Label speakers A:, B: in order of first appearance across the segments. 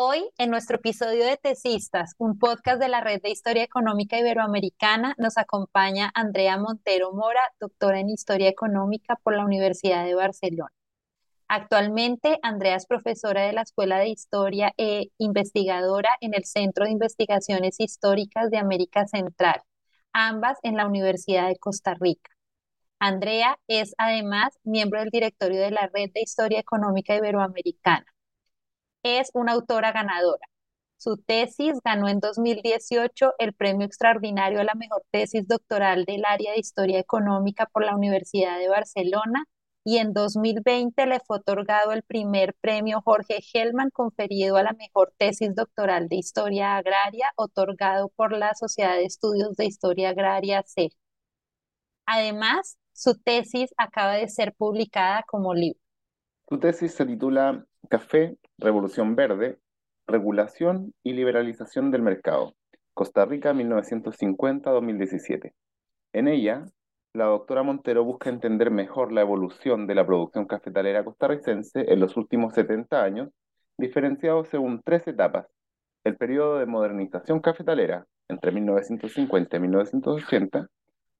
A: Hoy, en nuestro episodio de Tesistas, un podcast de la Red de Historia Económica Iberoamericana, nos acompaña Andrea Montero Mora, doctora en Historia Económica por la Universidad de Barcelona. Actualmente, Andrea es profesora de la Escuela de Historia e investigadora en el Centro de Investigaciones Históricas de América Central, ambas en la Universidad de Costa Rica. Andrea es además miembro del directorio de la Red de Historia Económica Iberoamericana es una autora ganadora. Su tesis ganó en 2018 el premio extraordinario a la mejor tesis doctoral del área de Historia Económica por la Universidad de Barcelona y en 2020 le fue otorgado el primer premio Jorge Hellman conferido a la mejor tesis doctoral de Historia Agraria otorgado por la Sociedad de Estudios de Historia Agraria C. Además, su tesis acaba de ser publicada como libro.
B: Su tesis se titula Café, Revolución Verde, Regulación y Liberalización del Mercado, Costa Rica 1950-2017. En ella, la doctora Montero busca entender mejor la evolución de la producción cafetalera costarricense en los últimos 70 años, diferenciado según tres etapas. El periodo de modernización cafetalera, entre 1950 y 1980,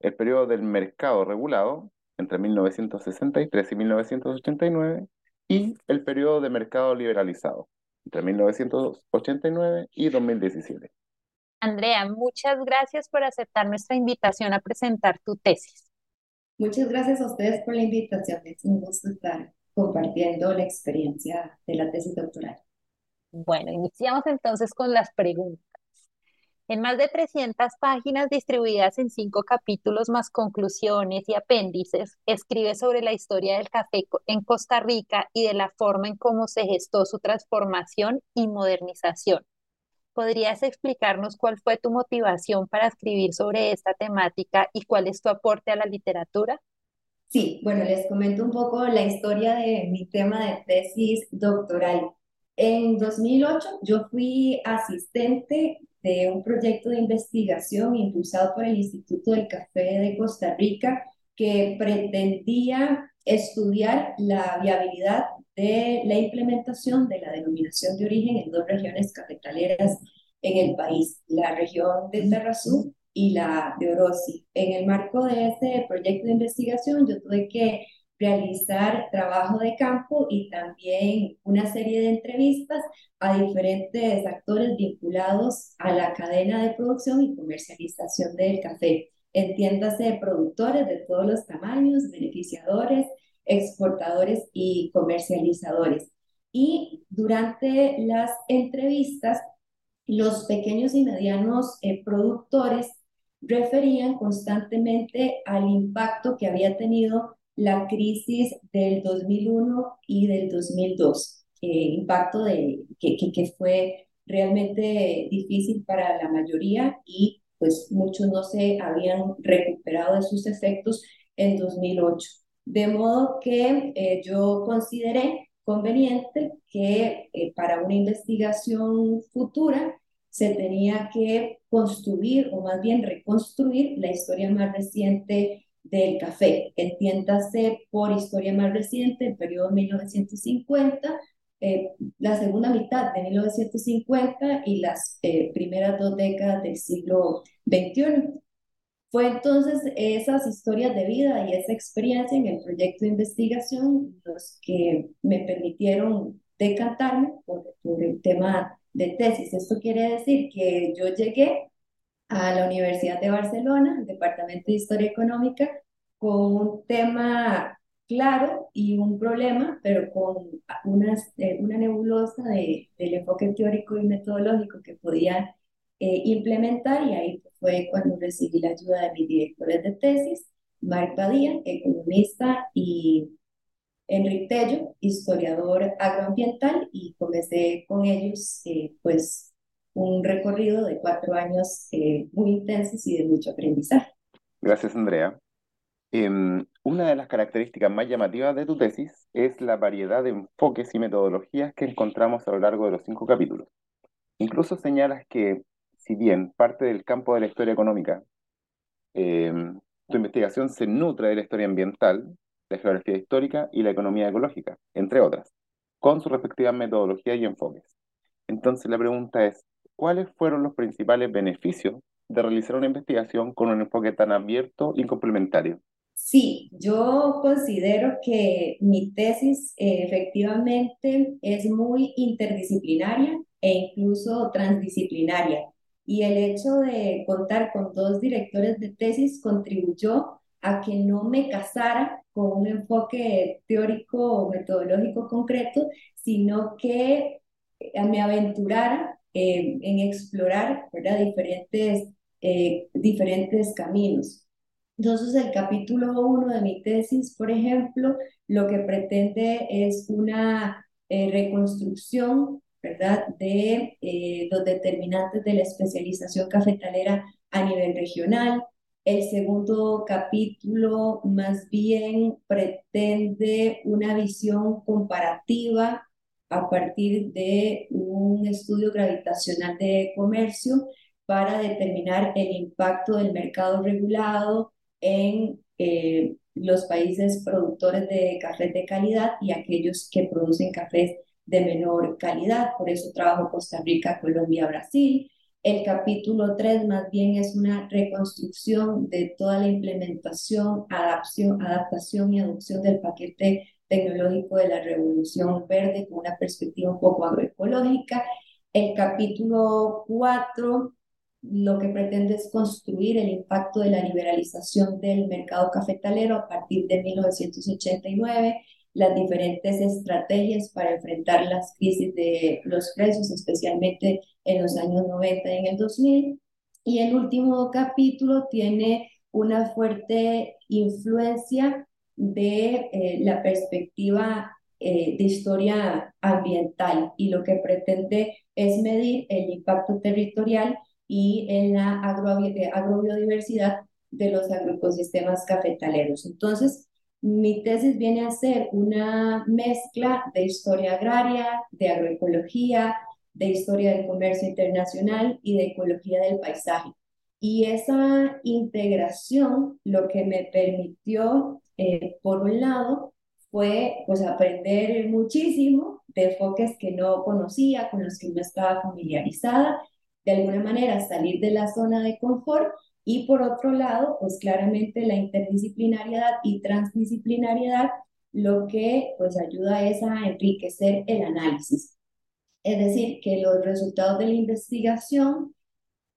B: el periodo del mercado regulado, entre 1963 y 1989, y el periodo de mercado liberalizado entre 1989 y 2017.
A: Andrea, muchas gracias por aceptar nuestra invitación a presentar tu tesis.
C: Muchas gracias a ustedes por la invitación. Es un gusto estar compartiendo la experiencia de la tesis doctoral.
A: Bueno, iniciamos entonces con las preguntas. En más de 300 páginas distribuidas en cinco capítulos más conclusiones y apéndices, escribe sobre la historia del café en Costa Rica y de la forma en cómo se gestó su transformación y modernización. ¿Podrías explicarnos cuál fue tu motivación para escribir sobre esta temática y cuál es tu aporte a la literatura?
C: Sí, bueno, les comento un poco la historia de mi tema de tesis doctoral. En 2008 yo fui asistente un proyecto de investigación impulsado por el Instituto del Café de Costa Rica que pretendía estudiar la viabilidad de la implementación de la denominación de origen en dos regiones cafetaleras en el país, la región de Terrazú y la de Orosi. En el marco de este proyecto de investigación, yo tuve que realizar trabajo de campo y también una serie de entrevistas a diferentes actores vinculados a la cadena de producción y comercialización del café. Entiéndase productores de todos los tamaños, beneficiadores, exportadores y comercializadores. Y durante las entrevistas, los pequeños y medianos eh, productores referían constantemente al impacto que había tenido la crisis del 2001 y del 2002, eh, impacto de, que, que, fue realmente difícil para la mayoría y pues muchos no se habían recuperado de sus efectos en 2008. De modo que eh, yo consideré conveniente que eh, para una investigación futura se tenía que construir o más bien reconstruir la historia más reciente del café. Entiéndase por historia más reciente, el periodo 1950, eh, la segunda mitad de 1950 y las eh, primeras dos décadas del siglo XXI. Fue entonces esas historias de vida y esa experiencia en el proyecto de investigación los que me permitieron decantarme por, por el tema de tesis. Esto quiere decir que yo llegué a la Universidad de Barcelona, el Departamento de Historia Económica, con un tema claro y un problema, pero con una, eh, una nebulosa de, del enfoque teórico y metodológico que podía eh, implementar y ahí fue cuando recibí la ayuda de mis directores de tesis, Marc Badía, economista, y Enrique Tello, historiador agroambiental, y comencé con ellos eh, pues un recorrido de cuatro años muy intensos y de mucho aprendizaje.
B: Gracias, Andrea. Em, una de las características más llamativas de tu tesis es la variedad de enfoques y metodologías que encontramos a lo largo de los cinco capítulos. Incluso señalas que, si bien parte del campo de la historia económica, em, tu investigación se nutre de la historia ambiental, la geografía histórica y la economía ecológica, entre otras, con sus respectivas metodologías y enfoques. Entonces la pregunta es, ¿cuáles fueron los principales beneficios de realizar una investigación con un enfoque tan abierto y complementario?
C: Sí, yo considero que mi tesis eh, efectivamente es muy interdisciplinaria e incluso transdisciplinaria. Y el hecho de contar con dos directores de tesis contribuyó a que no me casara con un enfoque teórico o metodológico concreto, sino que eh, me aventurara eh, en explorar Diferentes, diferentes caminos. Entonces, el capítulo 1 de mi tesis, por ejemplo, lo que pretende es una eh, reconstrucción, ¿verdad?, de eh, los determinantes de la especialización cafetalera a nivel regional. El segundo capítulo más bien pretende una visión comparativa a partir de un estudio gravitacional de comercio para determinar el impacto del mercado regulado en eh, los países productores de café de calidad y aquellos que producen cafés de menor calidad. Por eso trabajo Costa Rica, Colombia, Brasil. El capítulo 3 más bien es una reconstrucción de toda la implementación, adaptación, adaptación y adopción del paquete tecnológico de la revolución verde con una perspectiva un poco agroecológica. El capítulo 4 lo que pretende es construir el impacto de la liberalización del mercado cafetalero a partir de 1989, las diferentes estrategias para enfrentar las crisis de los precios, especialmente en los años 90 y en el 2000. Y el último capítulo tiene una fuerte influencia de eh, la perspectiva eh, de historia ambiental y lo que pretende es medir el impacto territorial y en la eh, agrobiodiversidad de los agroecosistemas cafetaleros. Entonces, mi tesis viene a ser una mezcla de historia agraria, de agroecología, de historia del comercio internacional y de ecología del paisaje. Y esa integración lo que me permitió, eh, por un lado, fue pues aprender muchísimo de enfoques que no conocía, con los que no estaba familiarizada de alguna manera salir de la zona de confort y por otro lado, pues claramente la interdisciplinariedad y transdisciplinariedad lo que pues ayuda es a enriquecer el análisis. Es decir, que los resultados de la investigación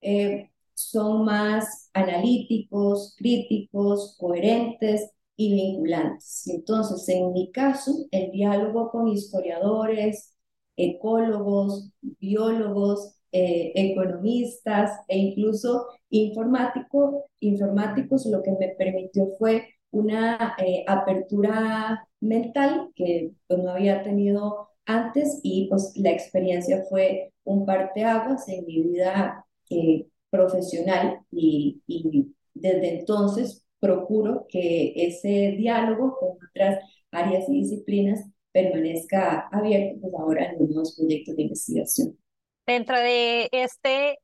C: eh, son más analíticos, críticos, coherentes y vinculantes. Entonces, en mi caso, el diálogo con historiadores, ecólogos, biólogos, eh, economistas e incluso informático, informáticos, lo que me permitió fue una eh, apertura mental que pues, no había tenido antes y pues la experiencia fue un parteaguas en mi vida eh, profesional y, y, desde entonces procuro que ese diálogo con otras áreas y disciplinas permanezca abierto, pues ahora en los nuevos proyectos de investigación.
A: Dentro de este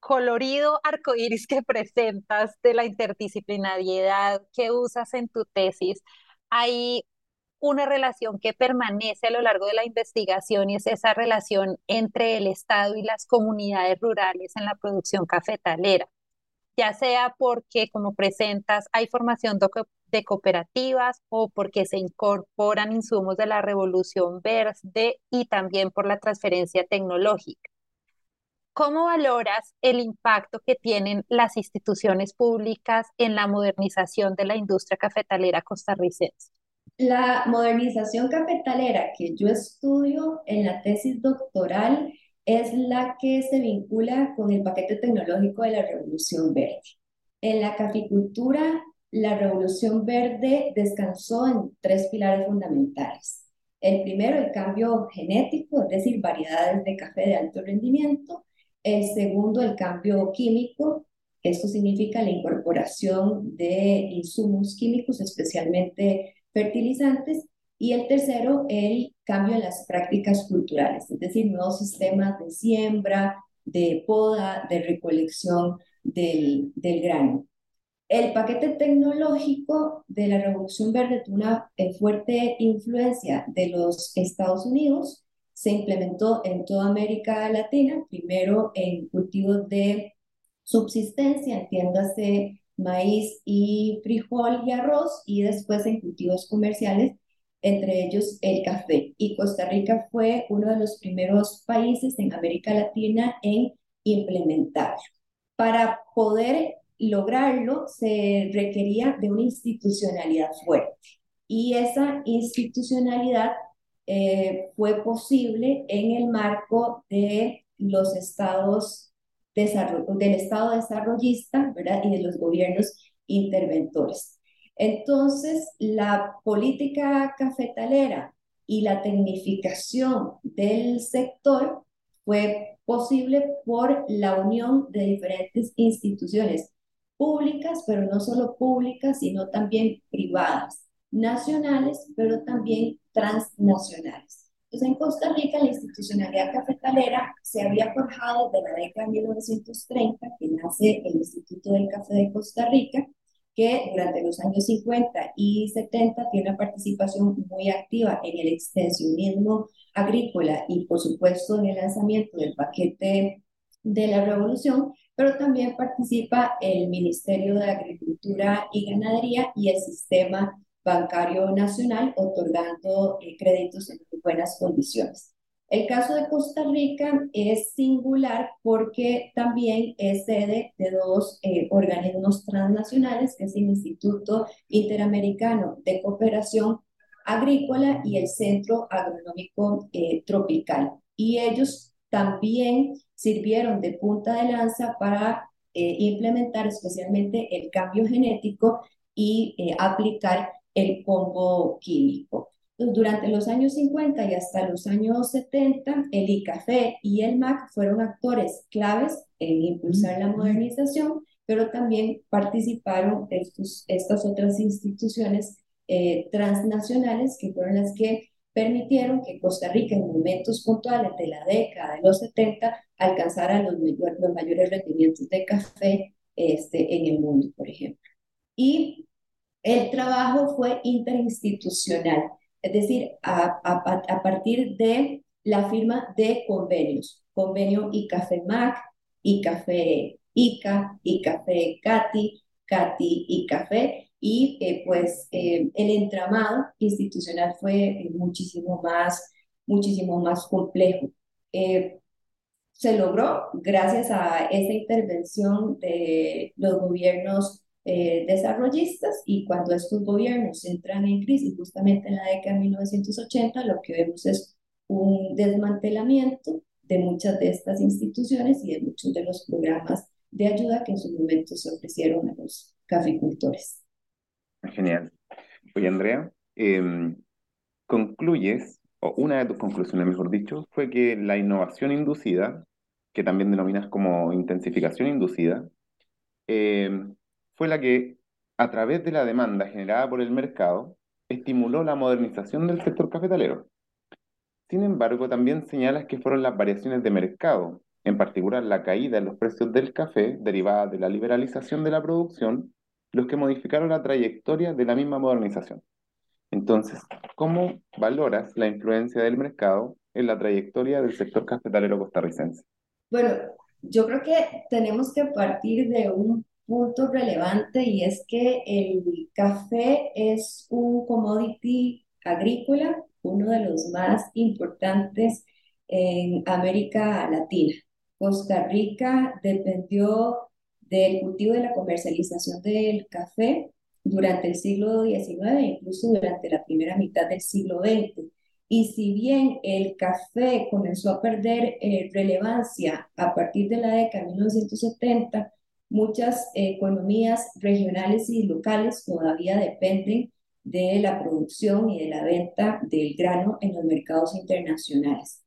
A: colorido arcoíris que presentas de la interdisciplinariedad que usas en tu tesis, hay una relación que permanece a lo largo de la investigación y es esa relación entre el Estado y las comunidades rurales en la producción cafetalera ya sea porque, como presentas, hay formación de cooperativas o porque se incorporan insumos de la revolución verde y también por la transferencia tecnológica. ¿Cómo valoras el impacto que tienen las instituciones públicas en la modernización de la industria cafetalera costarricense?
C: La modernización cafetalera que yo estudio en la tesis doctoral es la que se vincula con el paquete tecnológico de la Revolución Verde. En la caficultura, la Revolución Verde descansó en tres pilares fundamentales. El primero, el cambio genético, es decir, variedades de café de alto rendimiento. El segundo, el cambio químico. Esto significa la incorporación de insumos químicos, especialmente fertilizantes. Y el tercero, el cambio en las prácticas culturales, es decir, nuevos sistemas de siembra, de poda, de recolección del, del grano. El paquete tecnológico de la Revolución Verde tuvo una eh, fuerte influencia de los Estados Unidos. Se implementó en toda América Latina, primero en cultivos de subsistencia, entiéndase maíz y frijol y arroz, y después en cultivos comerciales entre ellos el café. Y Costa Rica fue uno de los primeros países en América Latina en implementarlo. Para poder lograrlo se requería de una institucionalidad fuerte y esa institucionalidad eh, fue posible en el marco de los estados del estado desarrollista ¿verdad? y de los gobiernos interventores. Entonces, la política cafetalera y la tecnificación del sector fue posible por la unión de diferentes instituciones públicas, pero no solo públicas, sino también privadas, nacionales, pero también transnacionales. Entonces, en Costa Rica, la institucionalidad cafetalera se había forjado desde la década de 1930, que nace el Instituto del Café de Costa Rica, que durante los años 50 y 70 tiene una participación muy activa en el extensionismo agrícola y por supuesto en el lanzamiento del paquete de la revolución, pero también participa el Ministerio de Agricultura y Ganadería y el Sistema Bancario Nacional otorgando eh, créditos en buenas condiciones. El caso de Costa Rica es singular porque también es sede de dos eh, organismos transnacionales, que es el Instituto Interamericano de Cooperación Agrícola y el Centro Agronómico eh, Tropical. Y ellos también sirvieron de punta de lanza para eh, implementar especialmente el cambio genético y aplicar el combo químico. Durante los años 50 y hasta los años 70, el ICAFE y el MAC fueron actores claves en impulsar la modernización, pero también participaron estos, estas otras instituciones eh, transnacionales que fueron las que permitieron que Costa Rica en momentos puntuales de la década de los 70 alcanzara los, los mayores rendimientos de café este, en el mundo, por ejemplo. Y el trabajo fue interinstitucional es decir, a, partir de la firma de convenios, convenio ICAFE-MAC, ICAFE ICA, ICAFE CATI, CATI ICAFE, y eh, pues eh, el entramado institucional fue eh, muchísimo más, muchísimo más complejo. se logró gracias a esa intervención de los gobiernos eh, desarrollistas y cuando estos gobiernos entran en crisis justamente en la década de 1980, lo que vemos es un desmantelamiento de muchas de estas instituciones y de muchos de los programas de ayuda que en su momento se ofrecieron a los caficultores.
B: Genial. Oye, Andrea, em, concluyes, o una de tus conclusiones, mejor dicho, fue que la innovación inducida, que también denominas como intensificación inducida, eh, fue la que a través de la demanda generada por el mercado, estimuló la modernización del sector cafetalero. Sin embargo, también señala que fueron las variaciones de mercado, en particular la caída en los precios del café derivada de la liberalización de la producción, los que modificaron la trayectoria de la misma modernización. Entonces, ¿cómo valoras la influencia del mercado en la trayectoria del sector cafetalero costarricense?
C: Bueno, yo creo que tenemos que partir de un punto relevante y es que el café es un commodity agrícola, uno de los más importantes en América Latina. Costa Rica dependió del cultivo y la comercialización del café durante el siglo XIX e incluso durante la primera mitad del siglo XX. Y si bien el café comenzó a perder eh, relevancia a partir de la década de 1970, muchas economías regionales y locales todavía dependen de la producción y de la venta del grano en los mercados internacionales.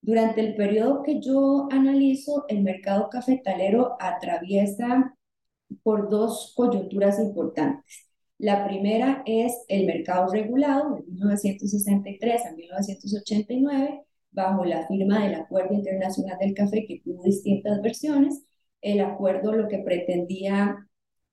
C: Durante el periodo que yo analizo, el mercado cafetalero atraviesa por dos coyunturas importantes. La primera es el mercado regulado de 1963 a 1989, bajo la firma del Acuerdo Internacional del Café, que tuvo distintas versiones. El acuerdo lo que pretendía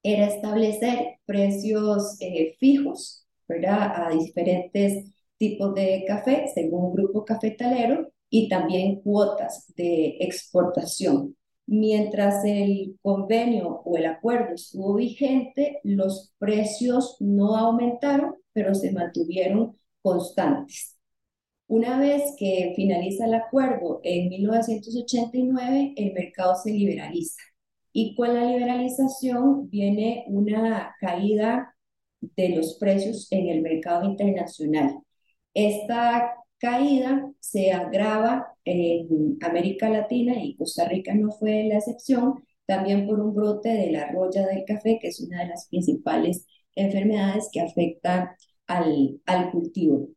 C: era establecer precios eh, fijos ¿verdad? a diferentes tipos de café según un grupo cafetalero y también cuotas de exportación. Mientras el convenio o el acuerdo estuvo vigente, los precios no aumentaron, pero se mantuvieron constantes. Una vez que finaliza el acuerdo en 1989, el mercado se liberaliza y con la liberalización viene una caída de los precios en el mercado internacional. Esta caída se agrava en América Latina y Costa Rica no fue la excepción, también por un brote de la roya del café, que es una de las principales enfermedades que afecta al, al cultivo.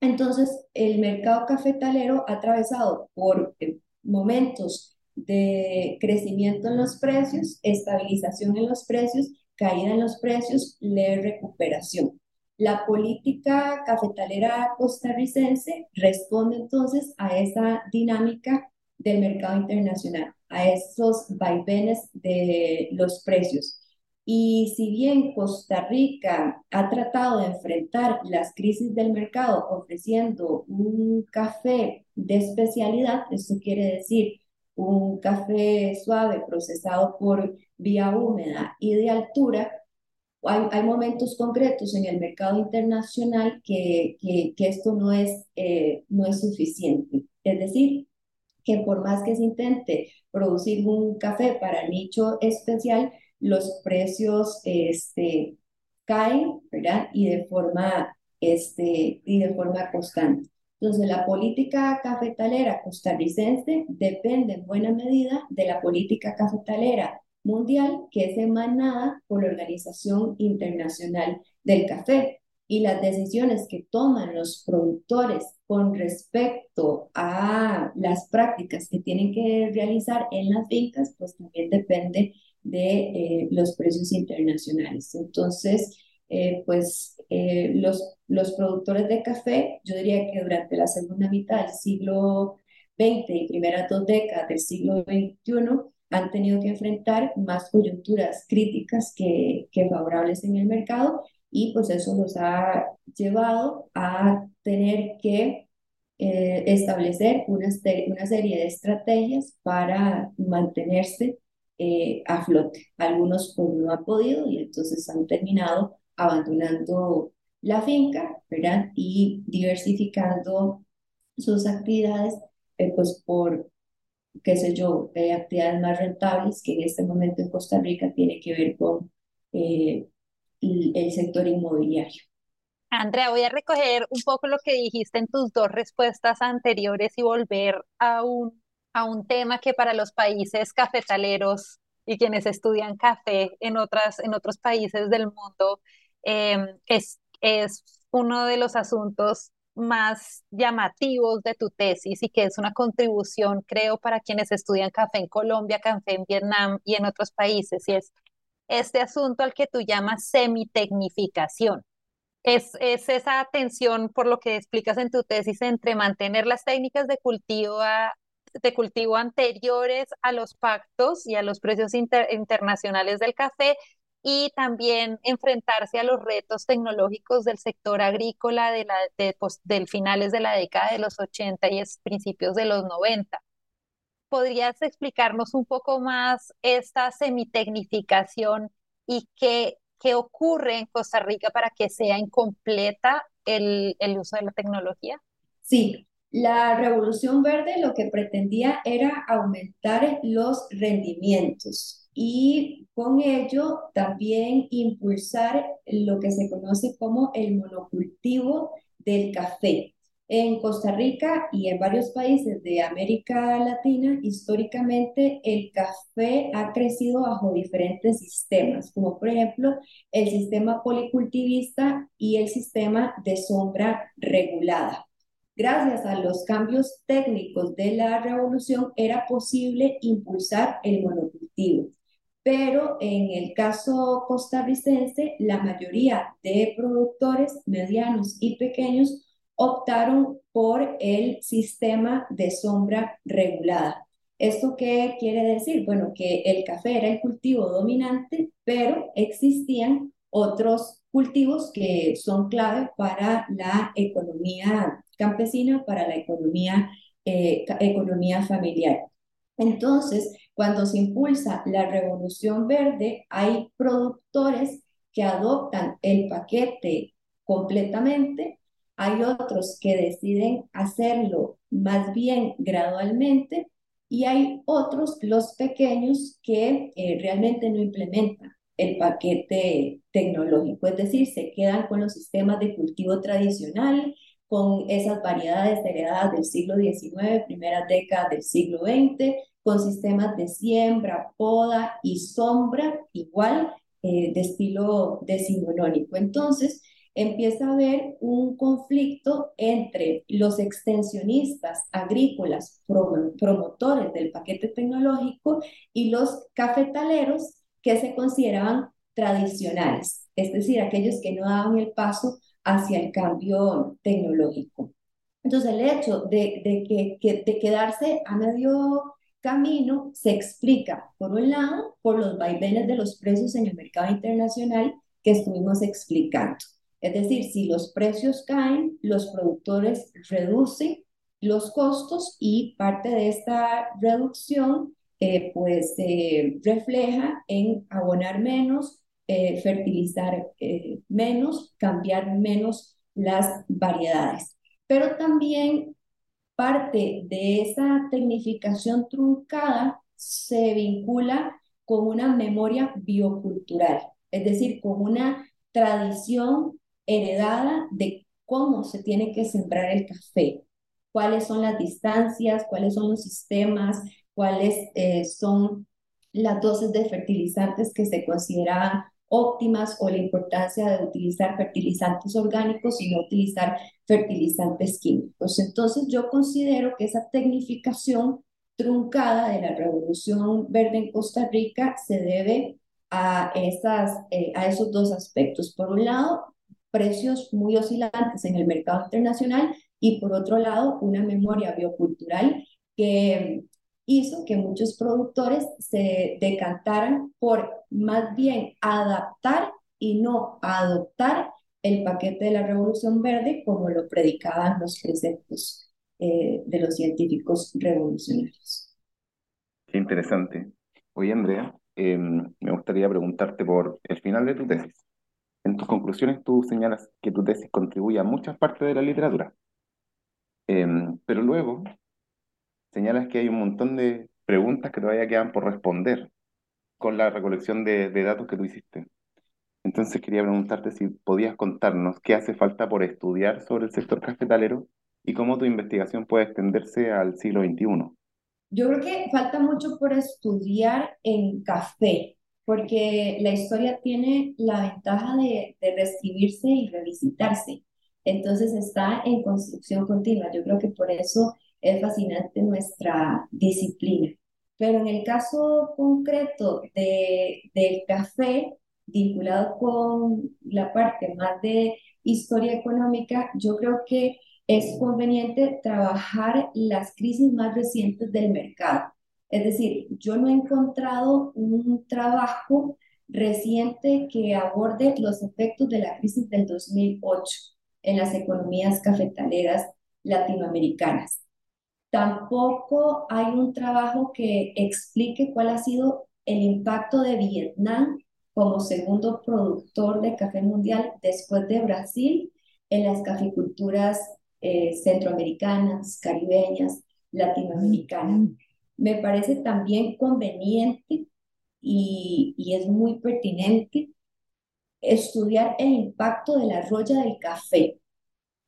C: Entonces, el mercado cafetalero ha atravesado por eh, momentos de crecimiento en los precios, estabilización en los precios, caída en los precios, leve recuperación. La política cafetalera costarricense responde entonces a esa dinámica del mercado internacional, a esos vaivenes de los precios. Y si bien Costa Rica ha tratado de enfrentar las crisis del mercado ofreciendo un café de especialidad, esto quiere decir un café suave procesado por vía húmeda y de altura, hay, momentos concretos en el mercado internacional que, que, esto no es, eh, no es suficiente. Es decir, que por más que se intente producir un café para nicho especial, los precios este, caen, ¿verdad? Y de forma, este, y de forma constante. Entonces, la política cafetalera costarricense depende en buena medida de la política cafetalera mundial que es emanada por la Organización Internacional del Café. Y las decisiones que toman los productores con respecto a las prácticas que tienen que realizar en las fincas, pues también depende de eh, los precios internacionales. Entonces, eh, pues eh, los, los productores de café, yo diría que durante la segunda mitad del siglo XX y primeras dos décadas del siglo XXI, han tenido que enfrentar más coyunturas críticas que, que favorables en el mercado y pues eso los ha llevado a tener que establecer una, serie de estrategias para mantenerse eh, a flote. Algunos pues, no han podido y entonces han terminado abandonando la finca, ¿verdad? Y diversificando sus actividades, eh, pues por qué sé yo, de actividades más rentables que en este momento en Costa Rica tiene que ver con eh, el, sector inmobiliario.
A: Andrea, voy a recoger un poco lo que dijiste en tus dos respuestas anteriores y volver a un, a un tema que para los países cafetaleros y quienes estudian café en, otras, en otros países del mundo em, es, es uno de los asuntos más llamativos de tu tesis y que es una contribución, creo, para quienes estudian café en Colombia, café en Vietnam y en otros países, y es este asunto al que tú llamas semitecnificación. Es, es esa tensión, por lo que explicas en tu tesis, entre mantener las técnicas de cultivo, de cultivo anteriores a los pactos y a los precios internacionales del café y también enfrentarse a los retos tecnológicos del sector agrícola de la, pues, del finales de la década de los 80 y principios de los 90. ¿Podrías explicarnos un poco más esta semitecnificación y qué, qué ocurre en Costa Rica para que sea incompleta el, el uso de la tecnología?
C: Sí, la revolución verde lo que pretendía era aumentar los rendimientos y con ello también impulsar lo que se conoce como el monocultivo del café. En Costa Rica y en varios países de América Latina, históricamente el café ha crecido bajo diferentes sistemas, como por ejemplo el sistema policultivista y el sistema de sombra regulada. Gracias a los cambios técnicos de la revolución era posible impulsar el monocultivo. Pero en el caso costarricense, la mayoría de productores medianos y pequeños optaron por el sistema de sombra regulada. ¿Esto qué quiere decir? Bueno, que el café era el cultivo dominante, pero existían otros cultivos que son clave para la economía campesina, para la economía, eh, economía familiar. Entonces, cuando se impulsa la revolución verde, hay productores que adoptan el paquete completamente hay otros que deciden hacerlo más bien gradualmente y hay otros, los pequeños, que eh, realmente no implementan el paquete tecnológico, es decir, se quedan con los sistemas de cultivo tradicional, con esas variedades heredadas del siglo XIX, primeras décadas del siglo XX, con sistemas de siembra, poda y sombra igual eh, de estilo decimonónico. Entonces, empieza a haber un conflicto entre los extensionistas agrícolas, promotores del paquete tecnológico, y los cafetaleros que se consideraban tradicionales, es decir, aquellos que no daban el paso hacia el cambio tecnológico. Entonces, el hecho de, que, de quedarse a medio camino se explica, por un lado, por los vaivenes de los precios en el mercado internacional que estuvimos explicando. Es decir, si los precios caen, los productores reducen los costos y parte de esta reducción eh, pues se refleja en abonar menos, eh, fertilizar eh, menos, cambiar menos las variedades. Pero también parte de esa tecnificación truncada se vincula con una memoria biocultural, es decir, con una tradición heredada de cómo se tiene que sembrar el café, cuáles son las distancias, cuáles son los sistemas, cuáles eh, son las dosis de fertilizantes que se consideran óptimas o la importancia de utilizar fertilizantes orgánicos y no utilizar fertilizantes químicos. Entonces yo considero que esa tecnificación truncada de la revolución verde en Costa Rica se debe a, esas, eh, a esos dos aspectos. Por un lado, precios muy oscilantes en el mercado internacional y por otro lado una memoria biocultural que hizo que muchos productores se decantaran por más bien adaptar y no adoptar el paquete de la revolución verde como lo predicaban los preceptos eh, de los científicos revolucionarios.
B: Qué interesante. Oye, Andrea, em, me gustaría preguntarte por el final de tu tesis. En tus conclusiones tú señalas que tu tesis contribuye a muchas partes de la literatura, em, pero luego señalas que hay un montón de preguntas que todavía quedan por responder con la recolección de, datos que tú hiciste. Entonces quería preguntarte si podías contarnos qué hace falta por estudiar sobre el sector cafetalero y cómo tu investigación puede extenderse al siglo XXI.
C: Yo creo que falta mucho por estudiar en café, porque la historia tiene la ventaja de, de y revisitarse. Entonces está en construcción continua. Yo creo que por eso es fascinante nuestra disciplina. Pero en el caso concreto de, del café, vinculado con la parte más de historia económica, yo creo que es conveniente trabajar las crisis más recientes del mercado. Es decir, yo no he encontrado un trabajo reciente que aborde los efectos de la crisis del 2008 en las economías cafetaleras latinoamericanas. Tampoco hay un trabajo que explique cuál ha sido el impacto de Vietnam como segundo productor de café mundial después de Brasil en las caficulturas eh, centroamericanas, caribeñas, latinoamericanas. Me parece también conveniente y, y es muy pertinente estudiar el impacto de la roya del café,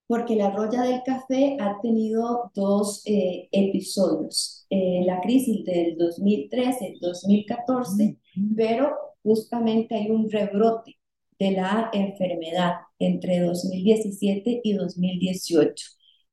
C: porque la roya del café ha tenido dos eh, episodios, eh, la crisis del 2013, 2014, pero justamente hay un rebrote de la enfermedad entre 2017 y 2018.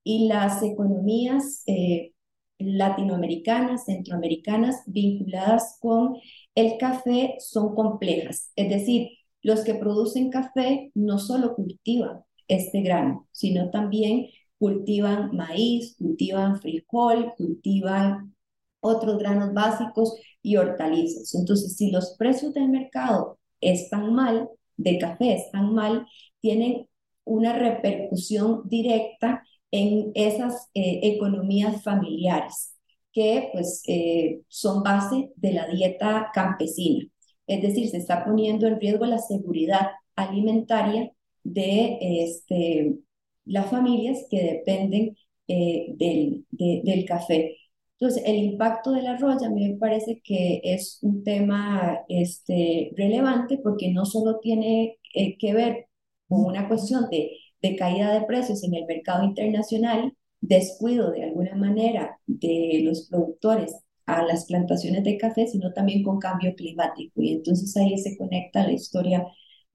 C: Y las economías eh, latinoamericanas, centroamericanas, vinculadas con el café son complejas. Es decir, los que producen café no solo cultivan este grano, sino también cultivan maíz, cultivan frijol, cultivan otros granos básicos y hortalizas. Entonces, si los precios del mercado están mal, de café están mal, tienen una repercusión directa en esas eh, economías familiares que pues eh, son base de la dieta campesina. Es decir, se está poniendo en riesgo la seguridad alimentaria de este, las familias que dependen eh, del, del café. Entonces, el impacto de la roya a mí me parece que es un tema este, relevante porque no solo tiene eh, que ver con una cuestión de, de caída de precios en el mercado internacional, descuido de alguna manera de los productores a las plantaciones de café, sino también con cambio climático. Y entonces ahí se conecta la historia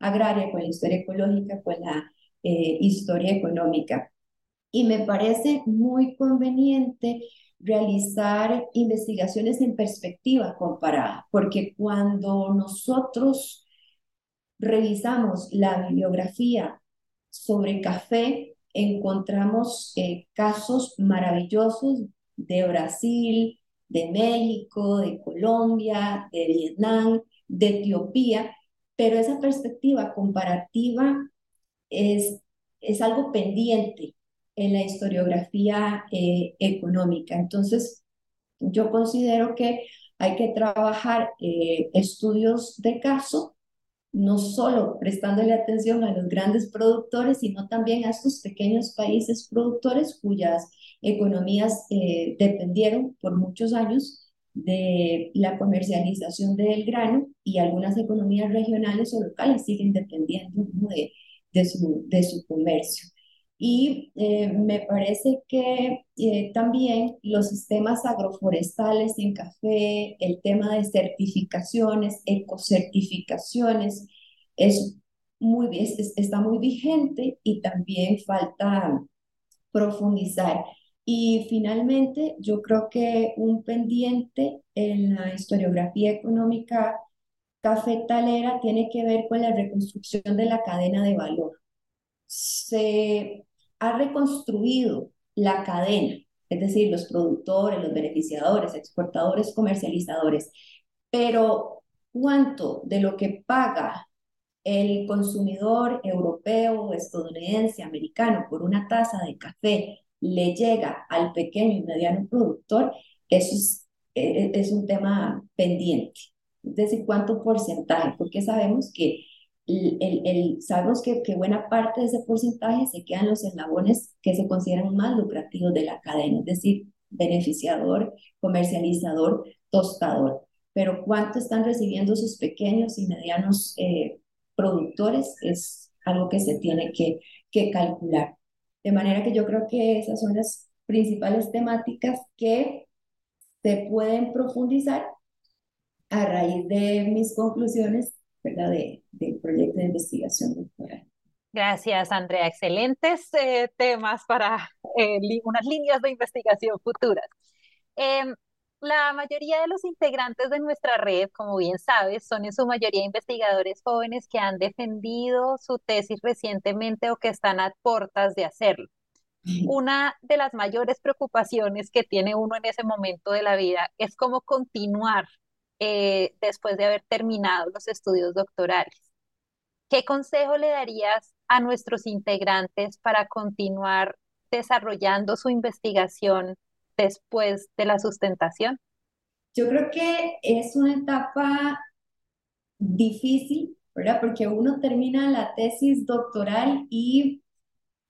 C: agraria con la historia ecológica, con la eh, historia económica. Y me parece muy conveniente realizar investigaciones en perspectiva comparada, porque cuando nosotros revisamos la bibliografía sobre café, encontramos eh, casos maravillosos de Brasil, de México, de Colombia, de Vietnam, de Etiopía, pero esa perspectiva comparativa es, es algo pendiente en la historiografía eh, económica. Entonces, yo considero que hay que trabajar eh, estudios de caso, no solo prestándole atención a los grandes productores, sino también a estos pequeños países productores cuyas economías eh, dependieron por muchos años de la comercialización del grano y algunas economías regionales o locales siguen dependiendo de, de, su, de su comercio. Y eh, me parece que eh, también los sistemas agroforestales en café, el tema de certificaciones, ecocertificaciones, es muy, está muy vigente y también falta profundizar. Y finalmente, yo creo que un pendiente en la historiografía económica cafetalera tiene que ver con la reconstrucción de la cadena de valor. Se ha reconstruido la cadena, es decir, los productores, los beneficiadores, exportadores, comercializadores, pero ¿cuánto de lo que paga el consumidor europeo, estadounidense, americano por una taza de café le llega al pequeño y mediano productor? Eso es, e, e, es un tema pendiente. Es decir, ¿cuánto porcentaje? Porque sabemos que el, el, sabemos que, que, buena parte de ese porcentaje se quedan los eslabones que se consideran más lucrativos de la cadena, es decir, beneficiador, comercializador, tostador. Pero cuánto están recibiendo sus pequeños y medianos eh, productores es algo que se tiene que, que calcular. De manera que yo creo que esas son las principales temáticas que se pueden profundizar a raíz de mis conclusiones. De, del proyecto de investigación doctoral.
A: Gracias, Andrea. Excelentes eh, temas para eh, unas líneas de investigación futuras. Em, La mayoría de los integrantes de nuestra red, como bien sabes, son en su mayoría investigadores jóvenes que han defendido su tesis recientemente o que están a puertas de hacerlo. Una de las mayores preocupaciones que tiene uno en ese momento de la vida es cómo continuar eh, después de haber terminado los estudios doctorales. ¿Qué consejo le darías a nuestros integrantes para continuar desarrollando su investigación después de la sustentación?
C: Yo creo que es una etapa difícil, ¿verdad? Porque uno termina la tesis doctoral y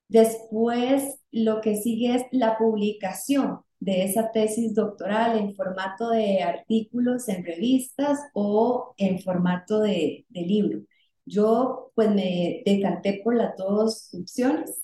C: después lo que sigue es la publicación de esa tesis doctoral en formato de artículos en revistas o en formato de, libro. Yo pues me decanté por las dos opciones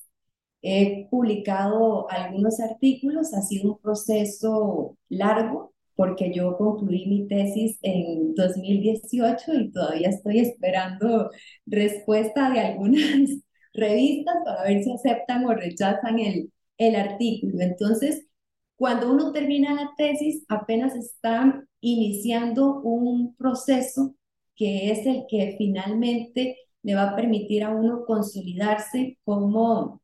C: He publicado algunos artículos, ha sido un proceso largo porque yo concluí mi tesis en 2018 y todavía estoy esperando respuesta de algunas revistas para ver si aceptan o rechazan el, el artículo. Entonces, cuando uno termina la tesis, apenas está iniciando un proceso que es el que finalmente le va a permitir a uno consolidarse como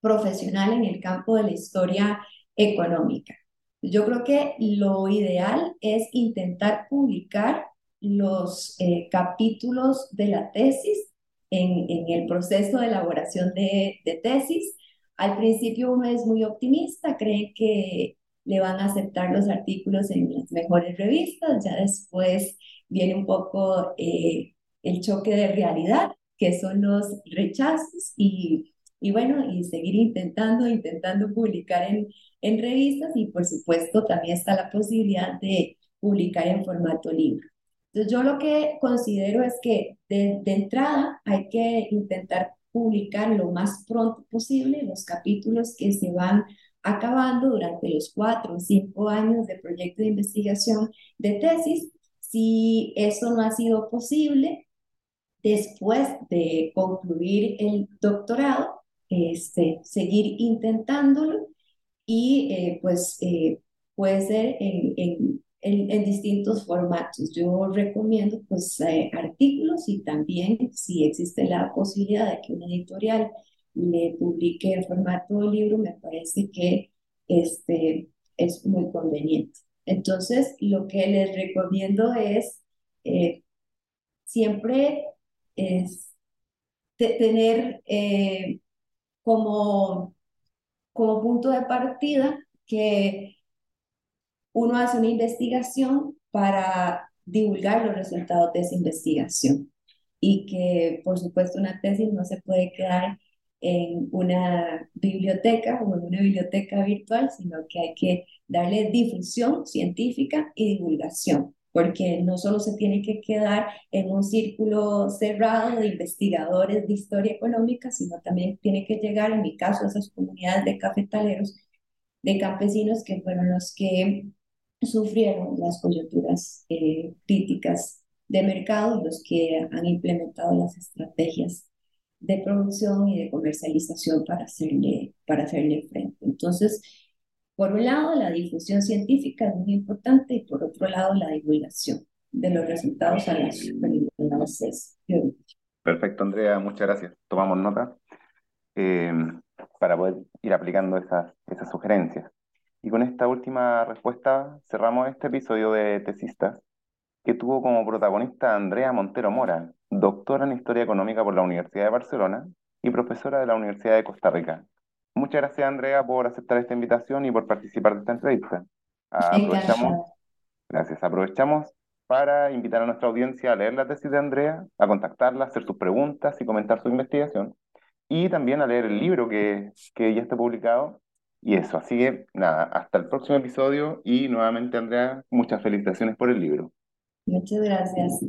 C: profesional en el campo de la historia económica. Yo creo que lo ideal es intentar publicar los eh, capítulos de la tesis en, en, el proceso de elaboración de, de tesis. Al principio uno es muy optimista, cree que le van a aceptar los artículos en las mejores revistas, ya después viene un poco eh, el choque de realidad, que son los rechazos y y bueno, y seguir intentando, intentando publicar en, en revistas y por supuesto también está la posibilidad de publicar en formato libro. Entonces yo lo que considero es que de, de entrada hay que intentar publicar lo más pronto posible los capítulos que se van acabando durante los cuatro o cinco años de proyecto de investigación de tesis. Si eso no ha sido posible, después de concluir el doctorado, este, seguir intentándolo y eh, pues eh, puede ser en, en, en, distintos formatos. Yo recomiendo pues eh, artículos y también si existe la posibilidad de que una editorial le publique en formato de libro, me parece que este, es muy conveniente. Entonces, lo que les recomiendo es siempre es tener como, como punto de partida que uno hace una investigación para divulgar los resultados de esa investigación y que por supuesto una tesis no se puede quedar en una biblioteca o en una biblioteca virtual, sino que hay que darle difusión científica y divulgación porque no solo se tiene que quedar en un círculo cerrado de investigadores de historia económica, sino también tiene que llegar, en mi caso, a esas comunidades de cafetaleros, de campesinos que fueron los que sufrieron las coyunturas eh, críticas de mercado, los que han implementado las estrategias de producción y de comercialización para hacerle, para hacerle frente. Entonces, por un lado, la difusión científica es muy importante y por otro lado, la divulgación de los resultados a las comunidades.
B: Perfecto, Andrea, muchas gracias. Tomamos nota eh, para poder ir aplicando esas, sugerencias. Y con esta última respuesta cerramos este episodio de Tesistas, que tuvo como protagonista Andrea Montero Mora, doctora en Historia Económica por la Universidad de Barcelona y profesora de la Universidad de Costa Rica. Muchas gracias, Andrea, por aceptar esta invitación y por participar de esta entrevista. Aprovechamos, gracias. Aprovechamos para invitar a nuestra audiencia a leer la tesis de Andrea, a contactarla, hacer sus preguntas y comentar su investigación, y también a leer el libro que, que ya está publicado. Y eso, así que nada, hasta el próximo episodio y nuevamente, Andrea, muchas felicitaciones por el libro.
C: Muchas gracias.